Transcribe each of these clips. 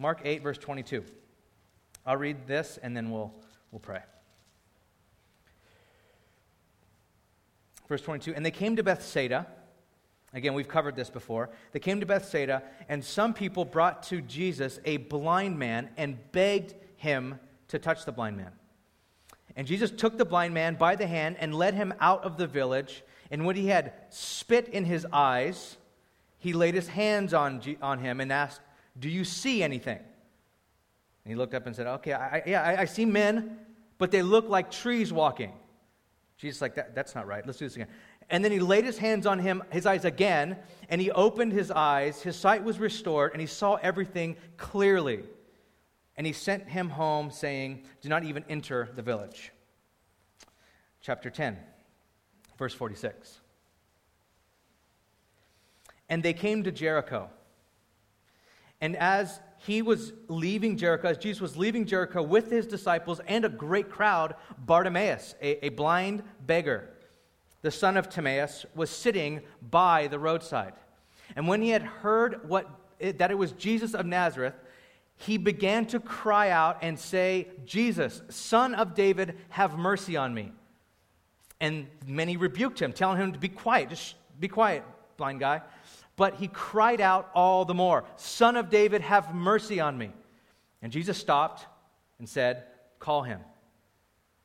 Mark 8, verse 22. I'll read this and then we'll, we'll pray. Verse 22 And they came to Bethsaida. Again, we've covered this before. They came to Bethsaida, and some people brought to Jesus a blind man and begged him to touch the blind man. And Jesus took the blind man by the hand and led him out of the village. And when he had spit in his eyes, he laid his hands on, on him and asked, Do you see anything? And he looked up and said, Okay, I, yeah, I, I see men, but they look like trees walking. Jesus like, that, That's not right. Let's do this again. And then he laid his hands on him, his eyes again, and he opened his eyes. His sight was restored, and he saw everything clearly. And he sent him home, saying, Do not even enter the village. Chapter 10, verse 46. And they came to Jericho. And as he was leaving Jericho, as Jesus was leaving Jericho with his disciples and a great crowd, Bartimaeus, a, a blind beggar, the son of Timaeus, was sitting by the roadside. And when he had heard what, that it was Jesus of Nazareth, he began to cry out and say, Jesus, son of David, have mercy on me. And many rebuked him, telling him to be quiet, just be quiet, blind guy. But he cried out all the more, Son of David, have mercy on me. And Jesus stopped and said, Call him.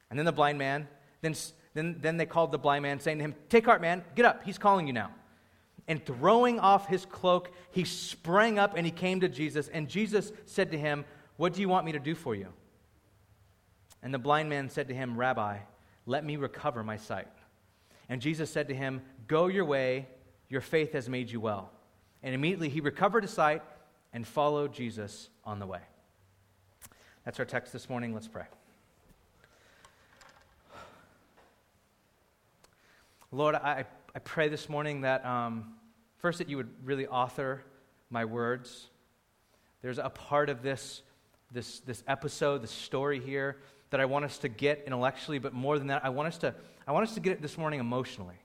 And then the blind man, then, then, then they called the blind man, saying to him, Take heart, man, get up, he's calling you now. And throwing off his cloak, he sprang up and he came to Jesus. And Jesus said to him, What do you want me to do for you? And the blind man said to him, Rabbi, let me recover my sight. And Jesus said to him, Go your way your faith has made you well. And immediately he recovered his sight and followed Jesus on the way. That's our text this morning. Let's pray. Lord, I, I pray this morning that um, first that you would really author my words. There's a part of this, this, this episode, this story here, that I want us to get intellectually, but more than that, I want us to, I want us to get it this morning emotionally.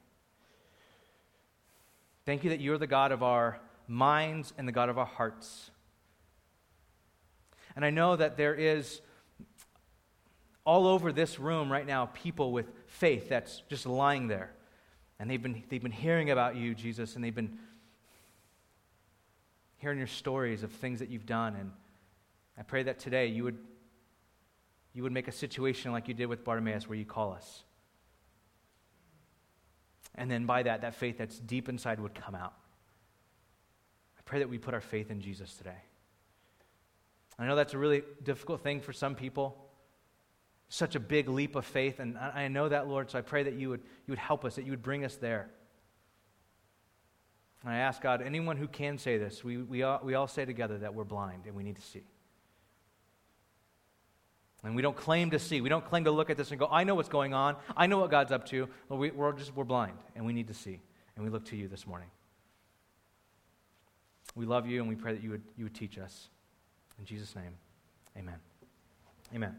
Thank you that you're the God of our minds and the God of our hearts. And I know that there is all over this room right now people with faith that's just lying there. And they've been, they've been hearing about you, Jesus, and they've been hearing your stories of things that you've done. And I pray that today you would, you would make a situation like you did with Bartimaeus where you call us. And then by that, that faith that's deep inside would come out. I pray that we put our faith in Jesus today. I know that's a really difficult thing for some people, such a big leap of faith, and I know that, Lord, so I pray that you would, you would help us, that you would bring us there. And I ask God, anyone who can say this, we, we, all, we all say together that we're blind and we need to see. And we don't claim to see. We don't claim to look at this and go, I know what's going on. I know what God's up to. But we, are just, we're blind and we need to see. And we look to you this morning. We love you and we pray that you would, you would teach us. In Jesus' name, amen. Amen.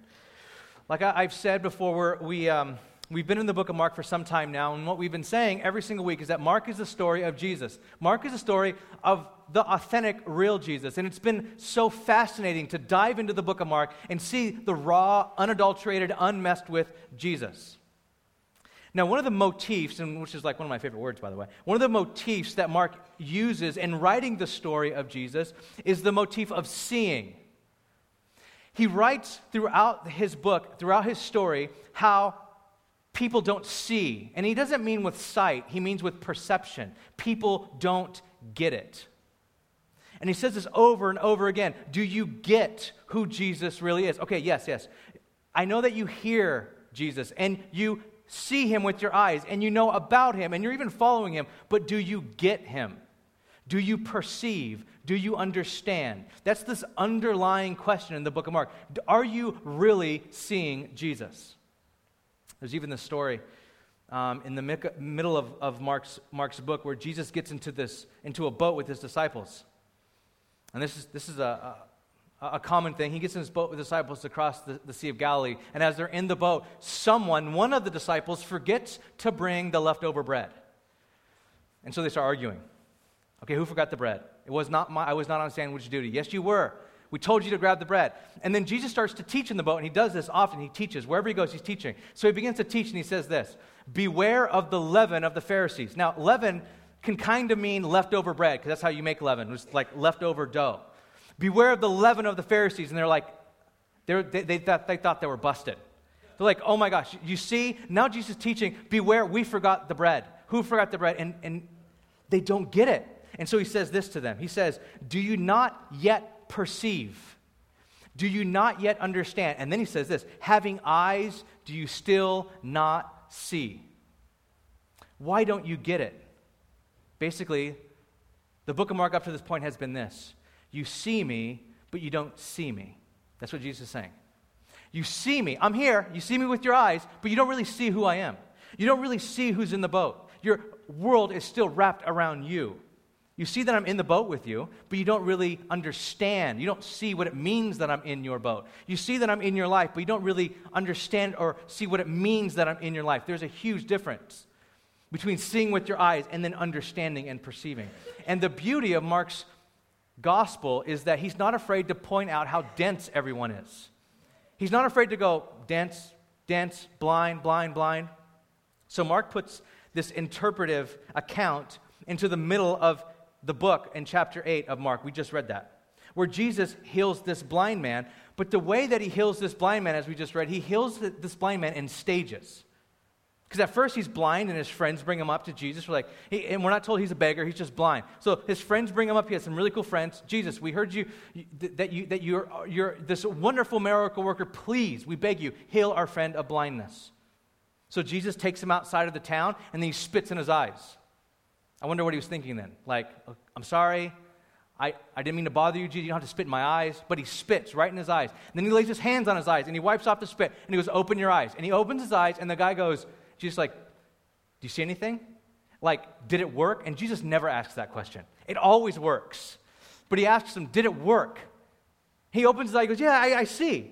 Like I, have said before, we're, we, um, We've been in the book of Mark for some time now, and what we've been saying every single week is that Mark is the story of Jesus. Mark is the story of the authentic, real Jesus. And it's been so fascinating to dive into the book of Mark and see the raw, unadulterated, unmessed with Jesus. Now, one of the motifs, and which is like one of my favorite words, by the way, one of the motifs that Mark uses in writing the story of Jesus is the motif of seeing. He writes throughout his book, throughout his story, how people don't see. And he doesn't mean with sight, he means with perception. People don't get it. And he says this over and over again. Do you get who Jesus really is? Okay, yes, yes. I know that you hear Jesus and you see him with your eyes and you know about him and you're even following him, but do you get him? Do you perceive? Do you understand? That's this underlying question in the book of Mark. Are you really seeing Jesus? There's even the story um, in the middle of, of Mark's, Mark's book where Jesus gets into, this, into a boat with his disciples. And this is, this is a, a, a common thing. He gets in his boat with disciples across the, the Sea of Galilee. And as they're in the boat, someone, one of the disciples, forgets to bring the leftover bread. And so they start arguing. Okay, who forgot the bread? It was not my, I was not on sandwich duty. Yes, you were. We told you to grab the bread. And then Jesus starts to teach in the boat, and he does this often. He teaches. Wherever he goes, he's teaching. So he begins to teach, and he says this Beware of the leaven of the Pharisees. Now, leaven can kind of mean leftover bread, because that's how you make leaven. It's like leftover dough. Beware of the leaven of the Pharisees. And they're like, they're, they, they, thought, they thought they were busted. They're like, oh my gosh, you see, now Jesus teaching, beware, we forgot the bread. Who forgot the bread? And, and they don't get it. And so he says this to them He says, Do you not yet perceive? Do you not yet understand? And then he says this Having eyes, do you still not see? Why don't you get it? Basically, the book of Mark up to this point has been this You see me, but you don't see me. That's what Jesus is saying. You see me. I'm here. You see me with your eyes, but you don't really see who I am. You don't really see who's in the boat. Your world is still wrapped around you. You see that I'm in the boat with you, but you don't really understand. You don't see what it means that I'm in your boat. You see that I'm in your life, but you don't really understand or see what it means that I'm in your life. There's a huge difference between seeing with your eyes and then understanding and perceiving. And the beauty of Mark's gospel is that he's not afraid to point out how dense everyone is. He's not afraid to go dense, dense, blind, blind, blind. So Mark puts this interpretive account into the middle of the book in chapter 8 of Mark. We just read that. Where Jesus heals this blind man. But the way that he heals this blind man, as we just read, he heals this blind man in stages. Because at first he's blind and his friends bring him up to Jesus. We're like, and we're not told he's a beggar, he's just blind. So his friends bring him up. He has some really cool friends. Jesus, we heard you that, you, that you're, you're this wonderful miracle worker. Please, we beg you, heal our friend of blindness. So Jesus takes him outside of the town and then he spits in his eyes. I wonder what he was thinking then. Like, oh, I'm sorry. I, I didn't mean to bother you, Jesus. You don't have to spit in my eyes. But he spits right in his eyes. And then he lays his hands on his eyes and he wipes off the spit and he goes, Open your eyes. And he opens his eyes and the guy goes, Jesus, like, do you see anything? Like, did it work? And Jesus never asks that question. It always works. But he asks him, Did it work? He opens his eyes, and goes, Yeah, I, I see.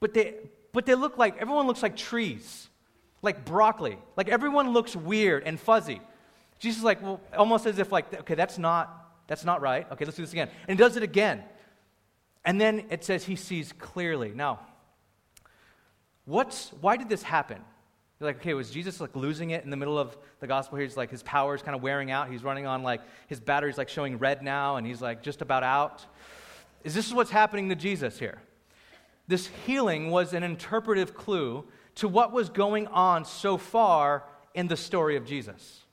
But they, but they look like, everyone looks like trees, like broccoli. Like everyone looks weird and fuzzy. Jesus is like, well, almost as if like, okay, that's not, that's not right. Okay, let's do this again. And he does it again. And then it says he sees clearly. Now, what's, why did this happen? You're like, okay, was Jesus like losing it in the middle of the gospel here? He's like, his power is kind of wearing out. He's running on like, his battery's like showing red now, and he's like just about out. Is this what's happening to Jesus here? This healing was an interpretive clue to what was going on so far in the story of Jesus.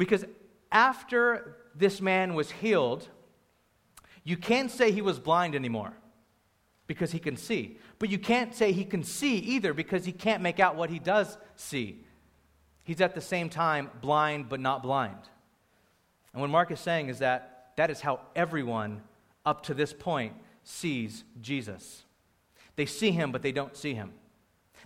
Because after this man was healed, you can't say he was blind anymore because he can see. But you can't say he can see either because he can't make out what he does see. He's at the same time blind but not blind. And what Mark is saying is that that is how everyone up to this point sees Jesus. They see him, but they don't see him.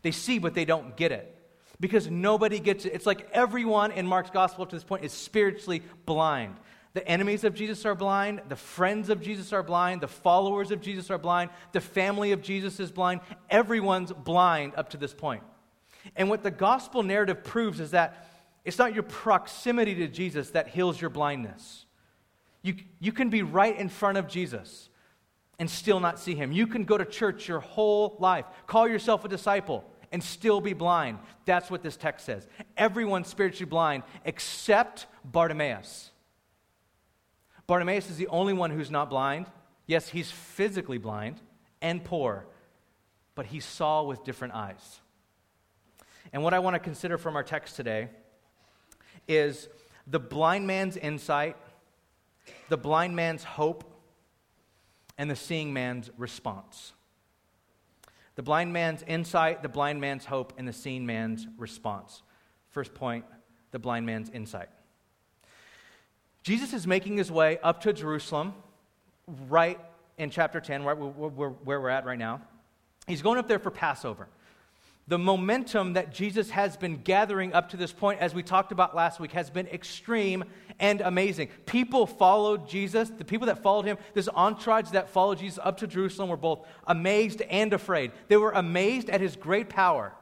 They see, but they don't get it because nobody gets it. It's like everyone in Mark's gospel up to this point is spiritually blind. The enemies of Jesus are blind. The friends of Jesus are blind. The followers of Jesus are blind. The family of Jesus is blind. Everyone's blind up to this point. And what the gospel narrative proves is that it's not your proximity to Jesus that heals your blindness. You, you can be right in front of Jesus and still not see him. You can go to church your whole life, call yourself a disciple, and still be blind. That's what this text says. Everyone's spiritually blind except Bartimaeus. Bartimaeus is the only one who's not blind. Yes, he's physically blind and poor, but he saw with different eyes. And what I want to consider from our text today is the blind man's insight, the blind man's hope, and the seeing man's response. The blind man's insight, the blind man's hope, and the seen man's response. First point the blind man's insight. Jesus is making his way up to Jerusalem, right in chapter 10, right where we're at right now. He's going up there for Passover the momentum that Jesus has been gathering up to this point, as we talked about last week, has been extreme and amazing. People followed Jesus. The people that followed him, this entourage that followed Jesus up to Jerusalem, were both amazed and afraid. They were amazed at his great power.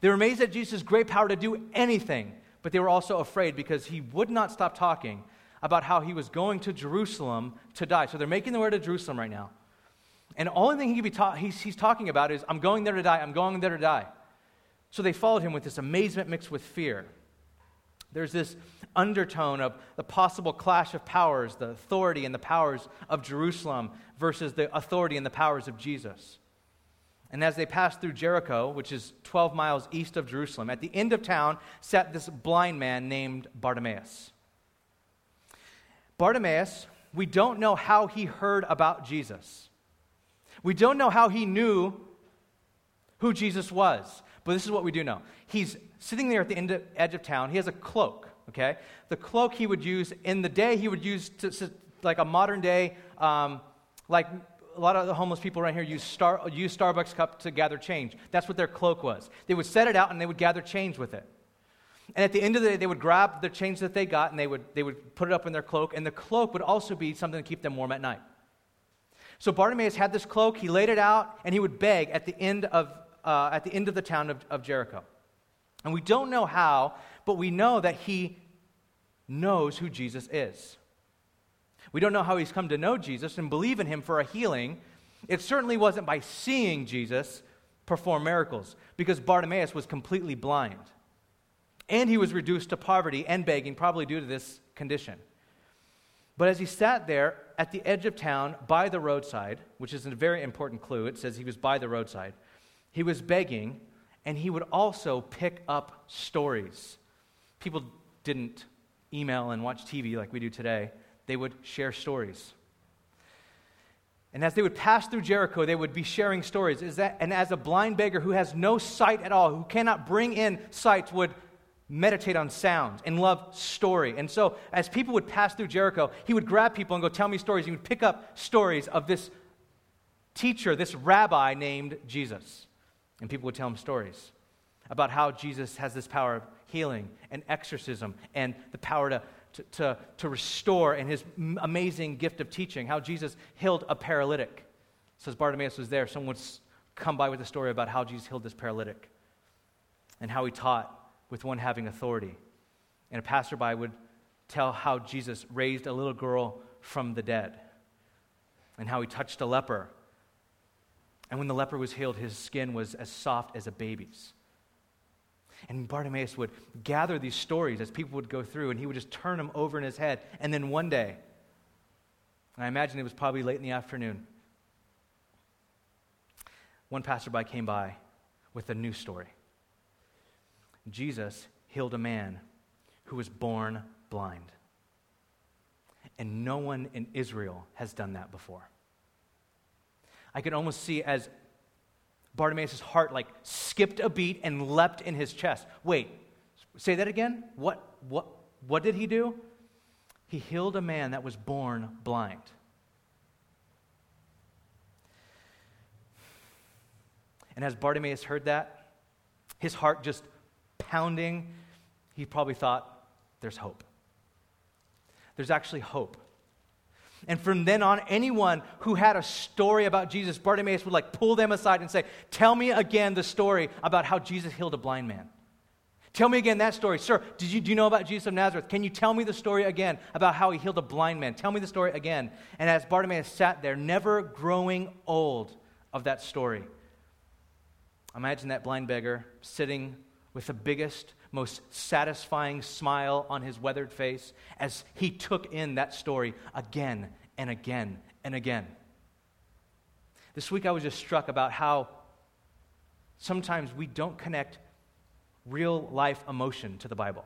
They were amazed at Jesus' great power to do anything, but they were also afraid because he would not stop talking about how he was going to Jerusalem to die. So they're making their way to Jerusalem right now. And the only thing he could be ta- he's, he's talking about is, I'm going there to die, I'm going there to die. So they followed him with this amazement mixed with fear. There's this undertone of the possible clash of powers, the authority and the powers of Jerusalem versus the authority and the powers of Jesus. And as they passed through Jericho, which is 12 miles east of Jerusalem, at the end of town sat this blind man named Bartimaeus. Bartimaeus, we don't know how he heard about Jesus. We don't know how he knew who Jesus was. But this is what we do know. He's sitting there at the end edge of town. He has a cloak, okay? The cloak he would use in the day, he would use to, to like a modern day, um, like a lot of the homeless people around here use, Star, use Starbucks cup to gather change. That's what their cloak was. They would set it out and they would gather change with it. And at the end of the day, they would grab the change that they got and they would, they would put it up in their cloak. And the cloak would also be something to keep them warm at night. So Bartimaeus had this cloak, he laid it out, and he would beg at the end of, uh, at the, end of the town of, of Jericho. And we don't know how, but we know that he knows who Jesus is. We don't know how he's come to know Jesus and believe in him for a healing. It certainly wasn't by seeing Jesus perform miracles, because Bartimaeus was completely blind. And he was reduced to poverty and begging, probably due to this condition. But as he sat there at the edge of town by the roadside, which is a very important clue, it says he was by the roadside, he was begging, and he would also pick up stories. People didn't email and watch TV like we do today, they would share stories. And as they would pass through Jericho, they would be sharing stories. Is that, and as a blind beggar who has no sight at all, who cannot bring in sight, would meditate on sound and love story. And so, as people would pass through Jericho, he would grab people and go, Tell me stories. He would pick up stories of this teacher, this rabbi named Jesus. And people would tell him stories about how Jesus has this power of healing and exorcism and the power to, to, to, to restore and his amazing gift of teaching, how Jesus healed a paralytic. Says Bartimaeus was there. Someone would come by with a story about how Jesus healed this paralytic and how he taught with one having authority. And a passerby would tell how Jesus raised a little girl from the dead and how he touched a leper. And when the leper was healed, his skin was as soft as a baby's. And Bartimaeus would gather these stories as people would go through, and he would just turn them over in his head. And then one day, I imagine it was probably late in the afternoon, one passerby came by with a new story. Jesus healed a man who was born blind. And no one in Israel has done that before. I can almost see as Bartimaeus' heart like skipped a beat and leapt in his chest. Wait, say that again? What, what, what did he do? He healed a man that was born blind. And as Bartimaeus heard that, his heart just pounding, he probably thought, there's hope. There's actually hope. And from then on, anyone who had a story about Jesus, Bartimaeus would like pull them aside and say, Tell me again the story about how Jesus healed a blind man. Tell me again that story. Sir, did you, do you know about Jesus of Nazareth? Can you tell me the story again about how he healed a blind man? Tell me the story again. And as Bartimaeus sat there, never growing old of that story, imagine that blind beggar sitting with the biggest, most satisfying smile on his weathered face as he took in that story again and again and again. This week I was just struck about how sometimes we don't connect real life emotion to the Bible.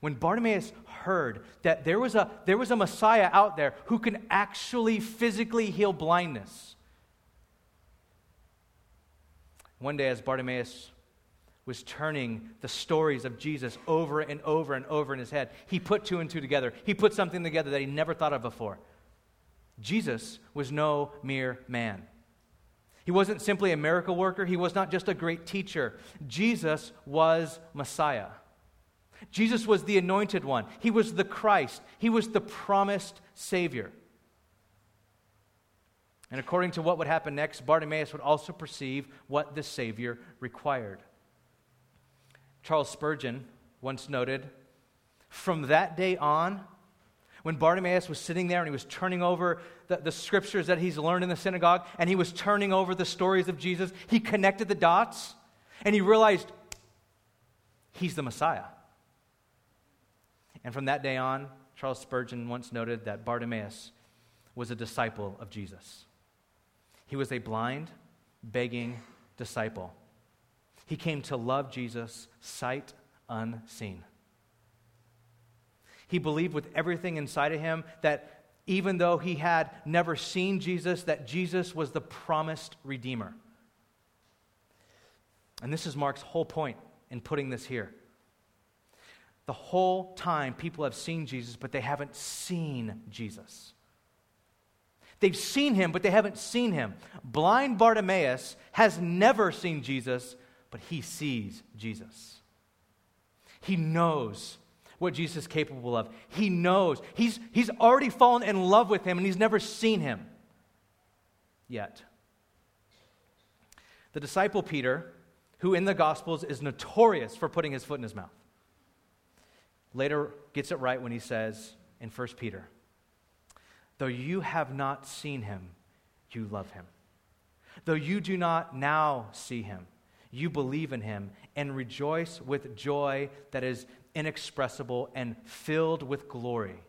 When Bartimaeus heard that there was, a, there was a Messiah out there who can actually physically heal blindness, one day, as Bartimaeus was turning the stories of Jesus over and over and over in his head, he put two and two together. He put something together that he never thought of before. Jesus was no mere man. He wasn't simply a miracle worker, he was not just a great teacher. Jesus was Messiah. Jesus was the anointed one, he was the Christ, he was the promised Savior. And according to what would happen next, Bartimaeus would also perceive what the Savior required. Charles Spurgeon once noted from that day on, when Bartimaeus was sitting there and he was turning over the, the scriptures that he's learned in the synagogue and he was turning over the stories of Jesus, he connected the dots and he realized he's the Messiah. And from that day on, Charles Spurgeon once noted that Bartimaeus was a disciple of Jesus. He was a blind, begging disciple. He came to love Jesus sight unseen. He believed with everything inside of him that even though he had never seen Jesus, that Jesus was the promised Redeemer. And this is Mark's whole point in putting this here. The whole time, people have seen Jesus, but they haven't seen Jesus. They've seen him, but they haven't seen him. Blind Bartimaeus has never seen Jesus, but he sees Jesus. He knows what Jesus is capable of. He knows. He's, he's already fallen in love with him and he's never seen him yet. The disciple Peter, who in the Gospels is notorious for putting his foot in his mouth, later gets it right when he says in 1 Peter, Though you have not seen him, you love him. Though you do not now see him, you believe in him and rejoice with joy that is inexpressible and filled with glory,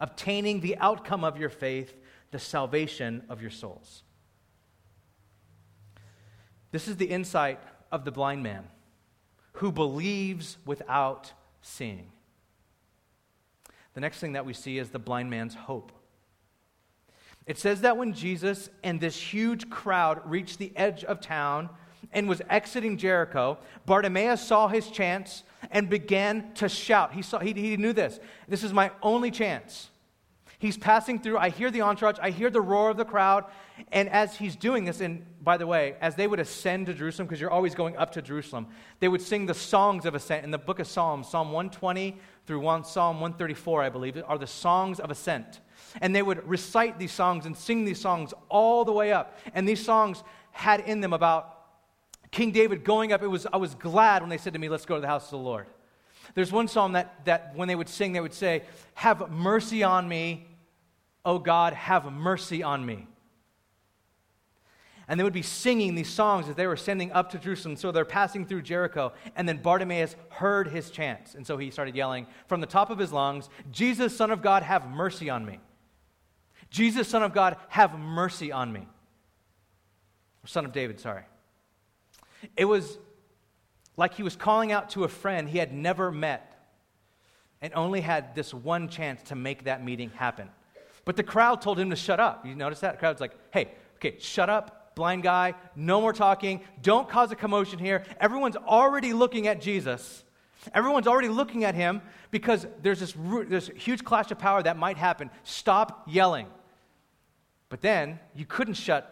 obtaining the outcome of your faith, the salvation of your souls. This is the insight of the blind man who believes without seeing. The next thing that we see is the blind man's hope. It says that when Jesus and this huge crowd reached the edge of town, and was exiting Jericho, Bartimaeus saw his chance and began to shout. He, saw, he, he knew this. This is my only chance. He's passing through. I hear the entourage. I hear the roar of the crowd. And as he's doing this, and by the way, as they would ascend to Jerusalem, because you're always going up to Jerusalem, they would sing the songs of ascent. In the book of Psalms, Psalm 120 through one, Psalm 134, I believe, are the songs of ascent. And they would recite these songs and sing these songs all the way up. And these songs had in them about King David going up, it was, I was glad when they said to me, Let's go to the house of the Lord. There's one psalm that, that when they would sing, they would say, Have mercy on me, O God, have mercy on me. And they would be singing these songs as they were sending up to Jerusalem. So they're passing through Jericho. And then Bartimaeus heard his chants. And so he started yelling from the top of his lungs, Jesus, Son of God, have mercy on me. Jesus, Son of God, have mercy on me. Son of David, sorry. It was like he was calling out to a friend he had never met and only had this one chance to make that meeting happen. But the crowd told him to shut up. You notice that? The crowd's like, hey, okay, shut up, blind guy, no more talking, don't cause a commotion here. Everyone's already looking at Jesus. Everyone's already looking at him because there's this, this huge clash of power that might happen. Stop yelling. But then you couldn't shut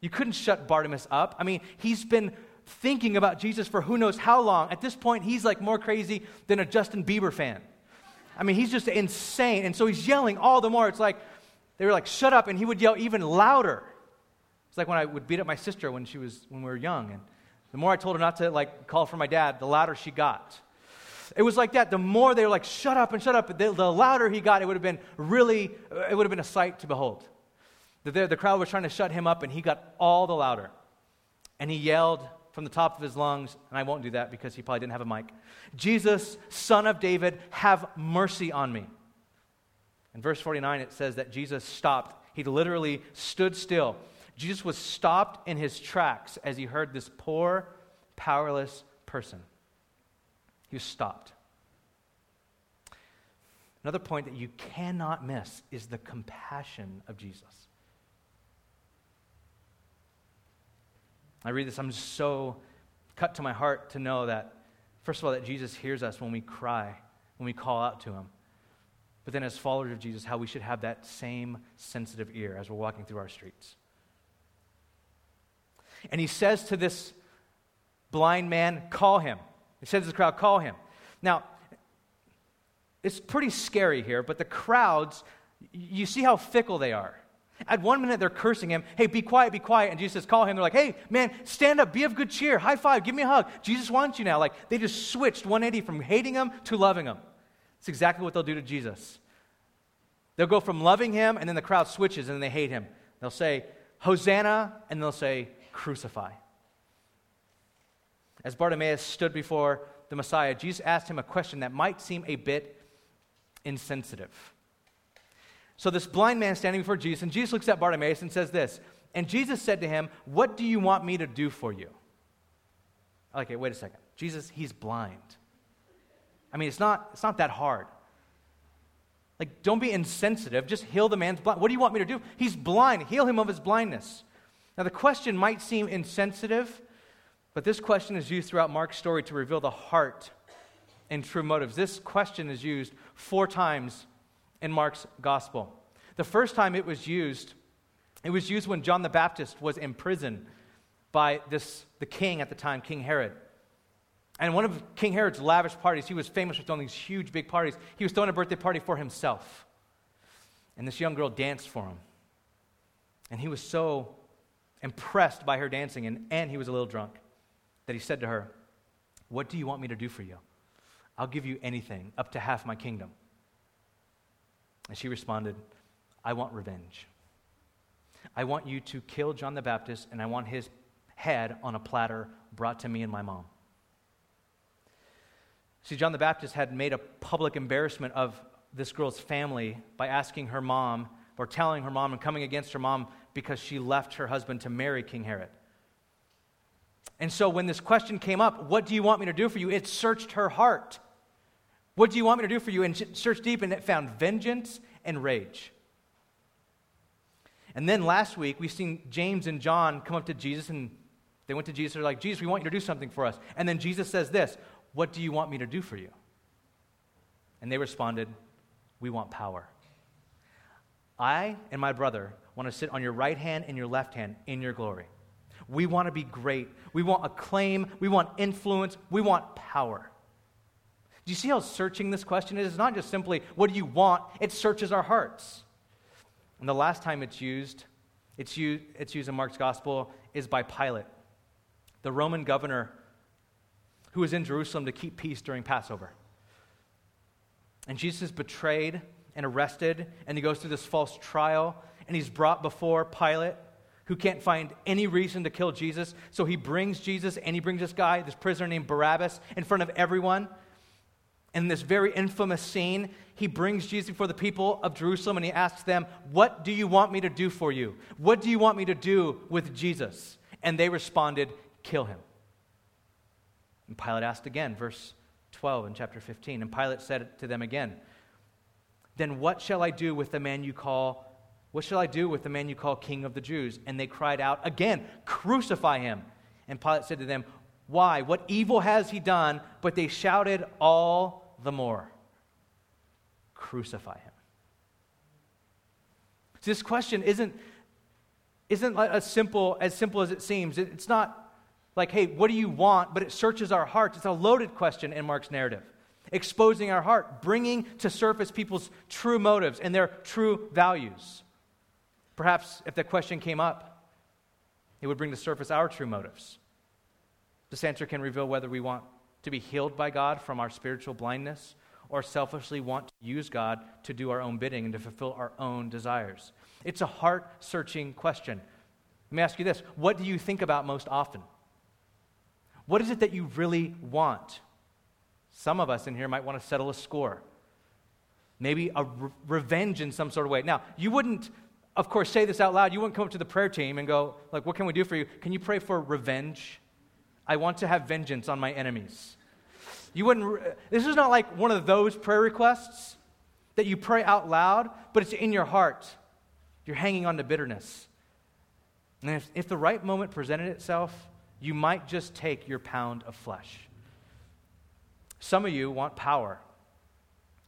you couldn't shut Bartimaeus up. I mean, he's been thinking about Jesus for who knows how long. At this point, he's like more crazy than a Justin Bieber fan. I mean, he's just insane. And so he's yelling all the more. It's like, they were like, shut up. And he would yell even louder. It's like when I would beat up my sister when she was, when we were young. And the more I told her not to like call for my dad, the louder she got. It was like that. The more they were like, shut up and shut up, the, the louder he got, it would have been really, it would have been a sight to behold. The, the crowd was trying to shut him up, and he got all the louder. And he yelled from the top of his lungs, and I won't do that because he probably didn't have a mic Jesus, son of David, have mercy on me. In verse 49, it says that Jesus stopped. He literally stood still. Jesus was stopped in his tracks as he heard this poor, powerless person. He was stopped. Another point that you cannot miss is the compassion of Jesus. I read this, I'm so cut to my heart to know that, first of all, that Jesus hears us when we cry, when we call out to him. But then, as followers of Jesus, how we should have that same sensitive ear as we're walking through our streets. And he says to this blind man, Call him. He says to the crowd, Call him. Now, it's pretty scary here, but the crowds, you see how fickle they are. At one minute, they're cursing him. Hey, be quiet, be quiet. And Jesus says, call him. They're like, hey, man, stand up, be of good cheer, high five, give me a hug. Jesus wants you now. Like, they just switched 180 from hating him to loving him. It's exactly what they'll do to Jesus. They'll go from loving him, and then the crowd switches and they hate him. They'll say, Hosanna, and they'll say, Crucify. As Bartimaeus stood before the Messiah, Jesus asked him a question that might seem a bit insensitive. So, this blind man standing before Jesus, and Jesus looks at Bartimaeus and says this, and Jesus said to him, What do you want me to do for you? Okay, wait a second. Jesus, he's blind. I mean, it's not, it's not that hard. Like, don't be insensitive. Just heal the man's blind. What do you want me to do? He's blind. Heal him of his blindness. Now, the question might seem insensitive, but this question is used throughout Mark's story to reveal the heart and true motives. This question is used four times in Mark's gospel. The first time it was used, it was used when John the Baptist was in prison by this, the king at the time, King Herod. And one of King Herod's lavish parties, he was famous for throwing these huge, big parties. He was throwing a birthday party for himself. And this young girl danced for him. And he was so impressed by her dancing, and, and he was a little drunk, that he said to her, What do you want me to do for you? I'll give you anything, up to half my kingdom. And she responded, I want revenge. I want you to kill John the Baptist, and I want his head on a platter brought to me and my mom. See, John the Baptist had made a public embarrassment of this girl's family by asking her mom or telling her mom and coming against her mom because she left her husband to marry King Herod. And so when this question came up, what do you want me to do for you? It searched her heart. What do you want me to do for you? And searched deep and it found vengeance and rage. And then last week, we've seen James and John come up to Jesus and they went to Jesus. They're like, Jesus, we want you to do something for us. And then Jesus says this what do you want me to do for you? And they responded, We want power. I and my brother want to sit on your right hand and your left hand in your glory. We want to be great. We want acclaim. We want influence. We want power. Do you see how searching this question is? It's not just simply, What do you want? It searches our hearts. And the last time it's used, it's used, it's used in Mark's gospel, is by Pilate, the Roman governor who was in Jerusalem to keep peace during Passover. And Jesus is betrayed and arrested, and he goes through this false trial, and he's brought before Pilate, who can't find any reason to kill Jesus. So he brings Jesus, and he brings this guy, this prisoner named Barabbas, in front of everyone. In this very infamous scene, he brings Jesus before the people of Jerusalem and he asks them, What do you want me to do for you? What do you want me to do with Jesus? And they responded, Kill him. And Pilate asked again, verse 12 in chapter 15. And Pilate said to them again, Then what shall I do with the man you call, what shall I do with the man you call king of the Jews? And they cried out again, Crucify him. And Pilate said to them, Why? What evil has he done? But they shouted all the more, Crucify him. So this question isn't, isn't as simple, as simple as it seems. It's not like, hey, what do you want? But it searches our hearts. It's a loaded question in Mark's narrative, exposing our heart, bringing to surface people's true motives and their true values. Perhaps if that question came up, it would bring to surface our true motives. This answer can reveal whether we want to be healed by God from our spiritual blindness or selfishly want to use God to do our own bidding and to fulfill our own desires. It's a heart searching question. Let me ask you this What do you think about most often? What is it that you really want? Some of us in here might want to settle a score. Maybe a re- revenge in some sort of way. Now, you wouldn't, of course, say this out loud. You wouldn't come up to the prayer team and go, like, what can we do for you? Can you pray for revenge? I want to have vengeance on my enemies. You wouldn't, re- this is not like one of those prayer requests that you pray out loud, but it's in your heart. You're hanging on to bitterness. And if, if the right moment presented itself, you might just take your pound of flesh. Some of you want power.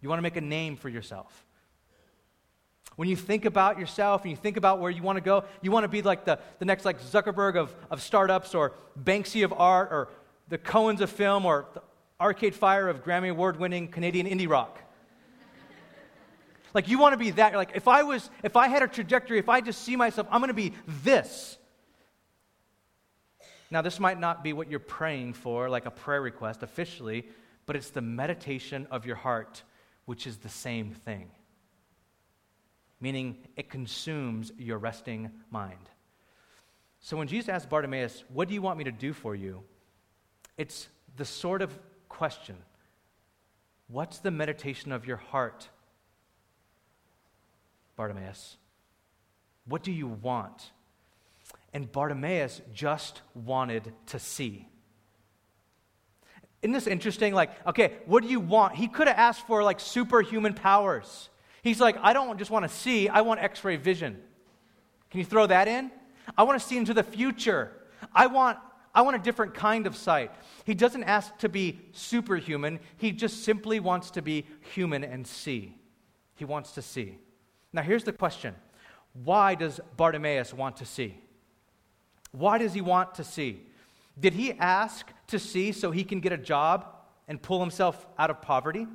You want to make a name for yourself. When you think about yourself and you think about where you want to go, you want to be like the, the next like Zuckerberg of, of startups or Banksy of art or the Coens of film or the Arcade Fire of Grammy Award winning Canadian indie rock. like you want to be that. like if I was, if I had a trajectory, if I just see myself, I'm going to be this. Now, this might not be what you're praying for, like a prayer request officially, but it's the meditation of your heart which is the same thing. Meaning, it consumes your resting mind. So when Jesus asked Bartimaeus, What do you want me to do for you? It's the sort of question What's the meditation of your heart, Bartimaeus? What do you want? And Bartimaeus just wanted to see. Isn't this interesting? Like, okay, what do you want? He could have asked for like superhuman powers. He's like, I don't just want to see, I want x ray vision. Can you throw that in? I want to see into the future. I want, I want a different kind of sight. He doesn't ask to be superhuman, he just simply wants to be human and see. He wants to see. Now, here's the question Why does Bartimaeus want to see? Why does he want to see? Did he ask to see so he can get a job and pull himself out of poverty?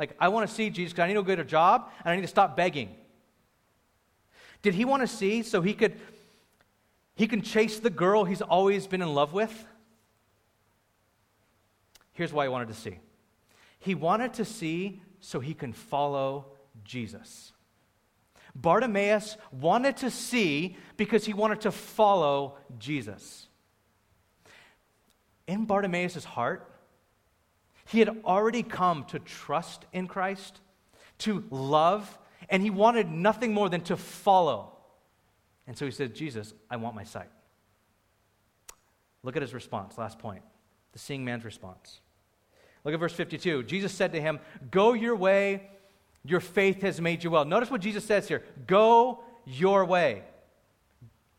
Like, I want to see Jesus because I need to get a job and I need to stop begging. Did he want to see so he could he can chase the girl he's always been in love with? Here's why he wanted to see. He wanted to see so he can follow Jesus. Bartimaeus wanted to see because he wanted to follow Jesus in Bartimaeus' heart, he had already come to trust in Christ, to love, and he wanted nothing more than to follow. And so he said, Jesus, I want my sight. Look at his response, last point the seeing man's response. Look at verse 52. Jesus said to him, Go your way, your faith has made you well. Notice what Jesus says here Go your way.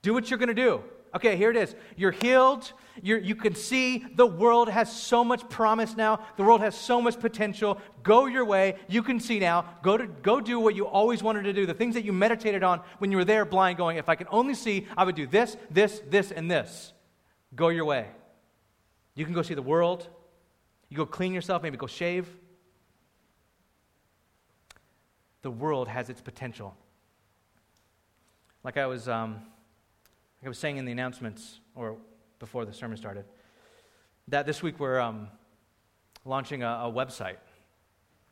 Do what you're going to do. Okay, here it is. You're healed. You're, you can see the world has so much promise now. The world has so much potential. Go your way. You can see now. Go, to, go do what you always wanted to do. The things that you meditated on when you were there blind, going, if I can only see, I would do this, this, this, and this. Go your way. You can go see the world. You go clean yourself, maybe go shave. The world has its potential. Like I was. Um, like I was saying in the announcements, or before the sermon started, that this week we're um, launching a, a, website,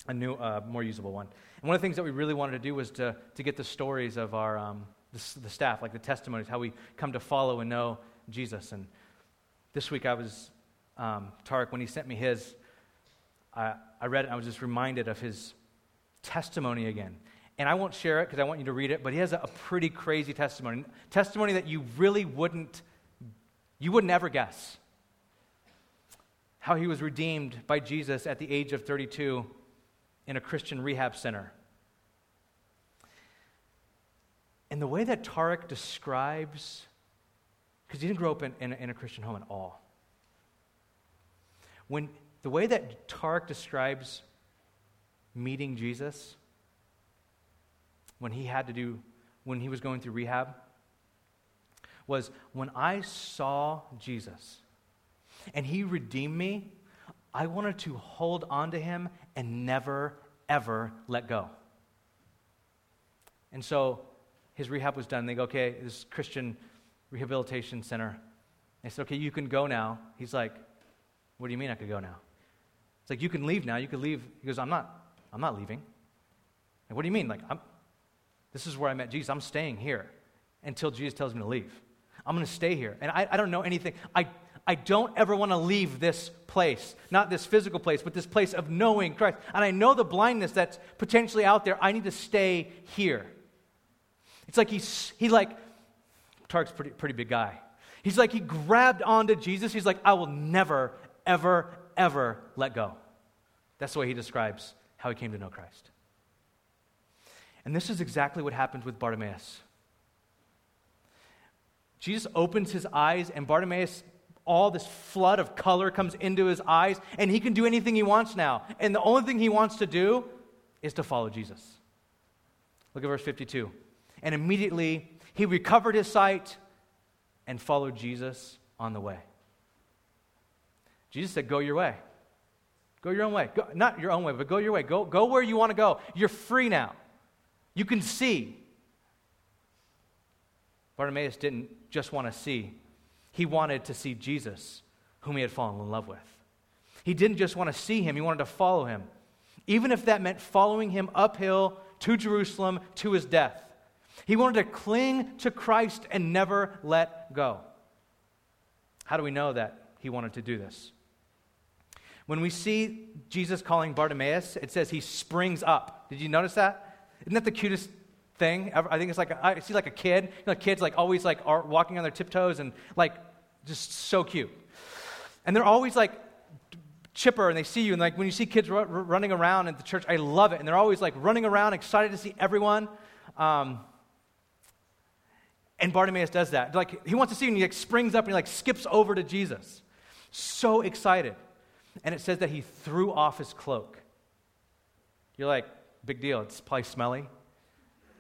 a new, uh, more usable one. And one of the things that we really wanted to do was to, to get the stories of our um, the, the, staff, like the testimonies, how we come to follow and know Jesus. And this week I was, um, Tarek, when he sent me his, I, I read it I was just reminded of his testimony again and I won't share it because I want you to read it, but he has a, a pretty crazy testimony. Testimony that you really wouldn't, you wouldn't ever guess. How he was redeemed by Jesus at the age of 32 in a Christian rehab center. And the way that Tarek describes, because he didn't grow up in, in, in a Christian home at all. When the way that Tarek describes meeting Jesus, when he had to do, when he was going through rehab, was when I saw Jesus and he redeemed me, I wanted to hold on to him and never, ever let go. And so his rehab was done. They go, okay, this Christian rehabilitation center. They said, okay, you can go now. He's like, what do you mean I could go now? It's like, you can leave now. You can leave. He goes, I'm not, I'm not leaving. Like, what do you mean? Like, I'm, this is where I met Jesus. I'm staying here until Jesus tells me to leave. I'm going to stay here. And I, I don't know anything. I, I don't ever want to leave this place, not this physical place, but this place of knowing Christ. And I know the blindness that's potentially out there. I need to stay here. It's like he's, he like, Tarek's pretty, pretty big guy. He's like, he grabbed onto Jesus. He's like, I will never, ever, ever let go. That's the way he describes how he came to know Christ. And this is exactly what happens with Bartimaeus. Jesus opens his eyes, and Bartimaeus, all this flood of color comes into his eyes, and he can do anything he wants now. And the only thing he wants to do is to follow Jesus. Look at verse 52. And immediately he recovered his sight and followed Jesus on the way. Jesus said, Go your way. Go your own way. Go, not your own way, but go your way. Go, go where you want to go. You're free now. You can see. Bartimaeus didn't just want to see, he wanted to see Jesus, whom he had fallen in love with. He didn't just want to see him, he wanted to follow him. even if that meant following him uphill to Jerusalem to his death. He wanted to cling to Christ and never let go. How do we know that he wanted to do this? When we see Jesus calling Bartimaeus, it says he springs up. Did you notice that? Isn't that the cutest thing ever? I think it's like I see like a kid. You know, kids like always like are walking on their tiptoes and like just so cute. And they're always like chipper and they see you and like when you see kids r- running around at the church, I love it. And they're always like running around, excited to see everyone. Um, and Bartimaeus does that. Like he wants to see you and he like springs up and he like skips over to Jesus. So excited. And it says that he threw off his cloak. You're like, big deal. It's probably smelly.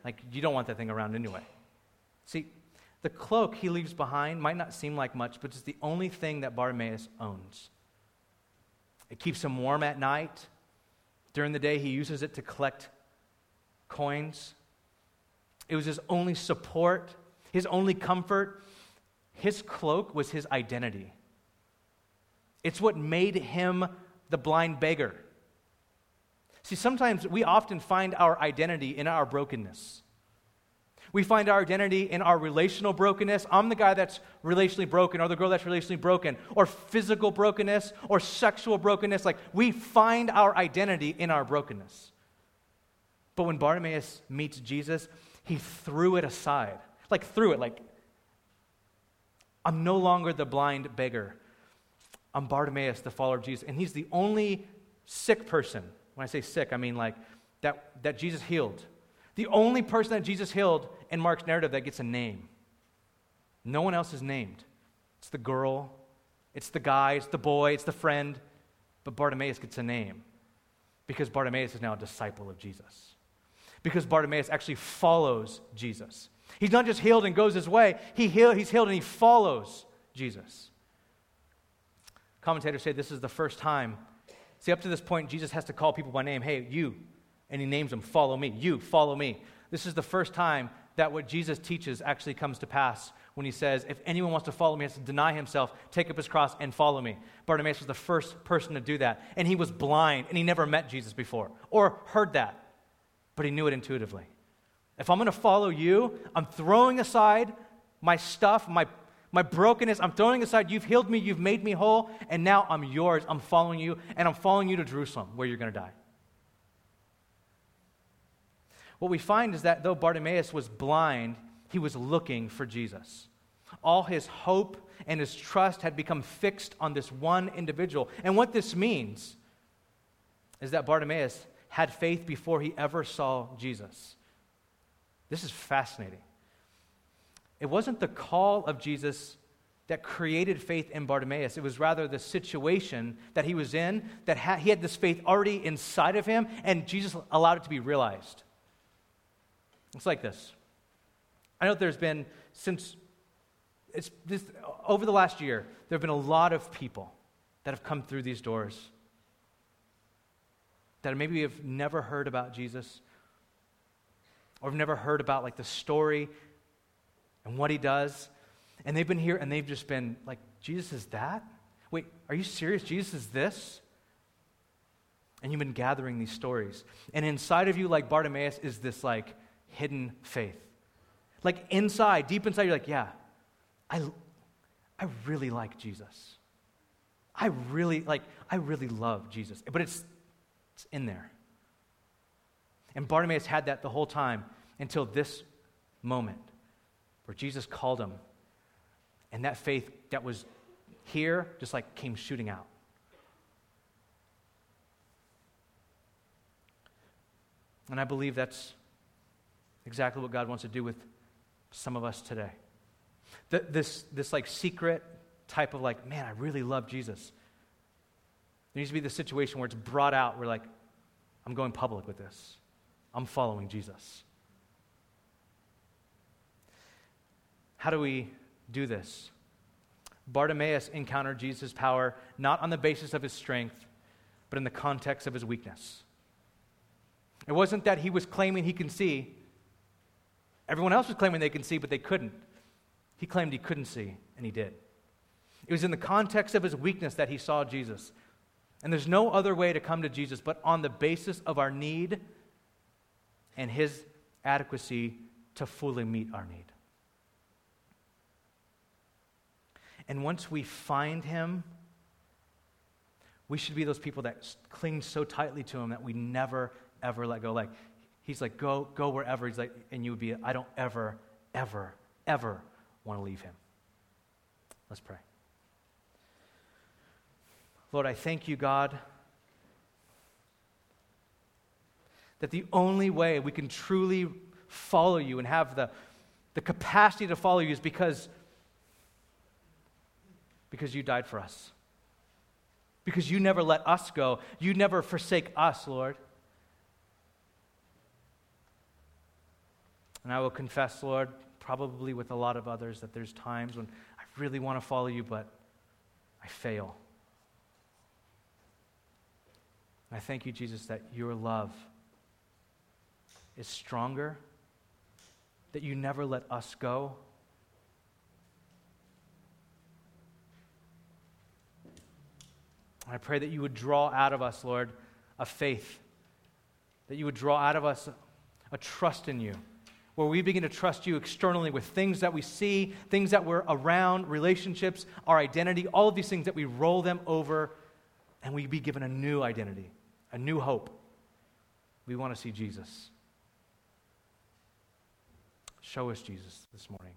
Like, you don't want that thing around anyway. See, the cloak he leaves behind might not seem like much, but it's the only thing that Bartimaeus owns. It keeps him warm at night. During the day, he uses it to collect coins. It was his only support, his only comfort. His cloak was his identity. It's what made him the blind beggar. See, sometimes we often find our identity in our brokenness. We find our identity in our relational brokenness. I'm the guy that's relationally broken, or the girl that's relationally broken, or physical brokenness, or sexual brokenness. Like, we find our identity in our brokenness. But when Bartimaeus meets Jesus, he threw it aside. Like, threw it, like, I'm no longer the blind beggar. I'm Bartimaeus, the follower of Jesus. And he's the only sick person. When I say sick, I mean like that, that Jesus healed. The only person that Jesus healed in Mark's narrative that gets a name. No one else is named. It's the girl, it's the guy, it's the boy, it's the friend. But Bartimaeus gets a name because Bartimaeus is now a disciple of Jesus. Because Bartimaeus actually follows Jesus. He's not just healed and goes his way, he heal, he's healed and he follows Jesus. Commentators say this is the first time. See, up to this point, Jesus has to call people by name. Hey, you. And he names them, follow me. You, follow me. This is the first time that what Jesus teaches actually comes to pass when he says, If anyone wants to follow me, he has to deny himself, take up his cross, and follow me. Bartimaeus was the first person to do that. And he was blind, and he never met Jesus before or heard that, but he knew it intuitively. If I'm going to follow you, I'm throwing aside my stuff, my my brokenness, I'm throwing aside. You've healed me, you've made me whole, and now I'm yours. I'm following you, and I'm following you to Jerusalem, where you're going to die. What we find is that though Bartimaeus was blind, he was looking for Jesus. All his hope and his trust had become fixed on this one individual. And what this means is that Bartimaeus had faith before he ever saw Jesus. This is fascinating. It wasn't the call of Jesus that created faith in Bartimaeus. It was rather the situation that he was in, that ha- he had this faith already inside of him, and Jesus allowed it to be realized. It's like this. I know there's been, since it's this, over the last year, there have been a lot of people that have come through these doors that maybe have never heard about Jesus or have never heard about like the story and what he does. And they've been here and they've just been like, Jesus is that? Wait, are you serious? Jesus is this? And you've been gathering these stories. And inside of you, like Bartimaeus, is this like hidden faith. Like inside, deep inside, you're like, yeah, I, I really like Jesus. I really, like, I really love Jesus. But it's, it's in there. And Bartimaeus had that the whole time until this moment where Jesus called him. And that faith that was here just like came shooting out. And I believe that's exactly what God wants to do with some of us today. The, this, this like secret type of like, man, I really love Jesus. There needs to be the situation where it's brought out. We're like, I'm going public with this. I'm following Jesus. How do we do this? Bartimaeus encountered Jesus' power not on the basis of his strength, but in the context of his weakness. It wasn't that he was claiming he can see. Everyone else was claiming they can see, but they couldn't. He claimed he couldn't see, and he did. It was in the context of his weakness that he saw Jesus. And there's no other way to come to Jesus but on the basis of our need and his adequacy to fully meet our need. And once we find him, we should be those people that cling so tightly to him that we never, ever let go. Like, he's like, go, go wherever. He's like, and you would be, I don't ever, ever, ever want to leave him. Let's pray. Lord, I thank you, God, that the only way we can truly follow you and have the, the capacity to follow you is because, because you died for us. Because you never let us go. You never forsake us, Lord. And I will confess, Lord, probably with a lot of others, that there's times when I really want to follow you, but I fail. I thank you, Jesus, that your love is stronger, that you never let us go. I pray that you would draw out of us, Lord, a faith, that you would draw out of us a trust in you, where we begin to trust you externally with things that we see, things that we're around, relationships, our identity, all of these things that we roll them over and we be given a new identity a new hope. We want to see Jesus. Show us Jesus this morning.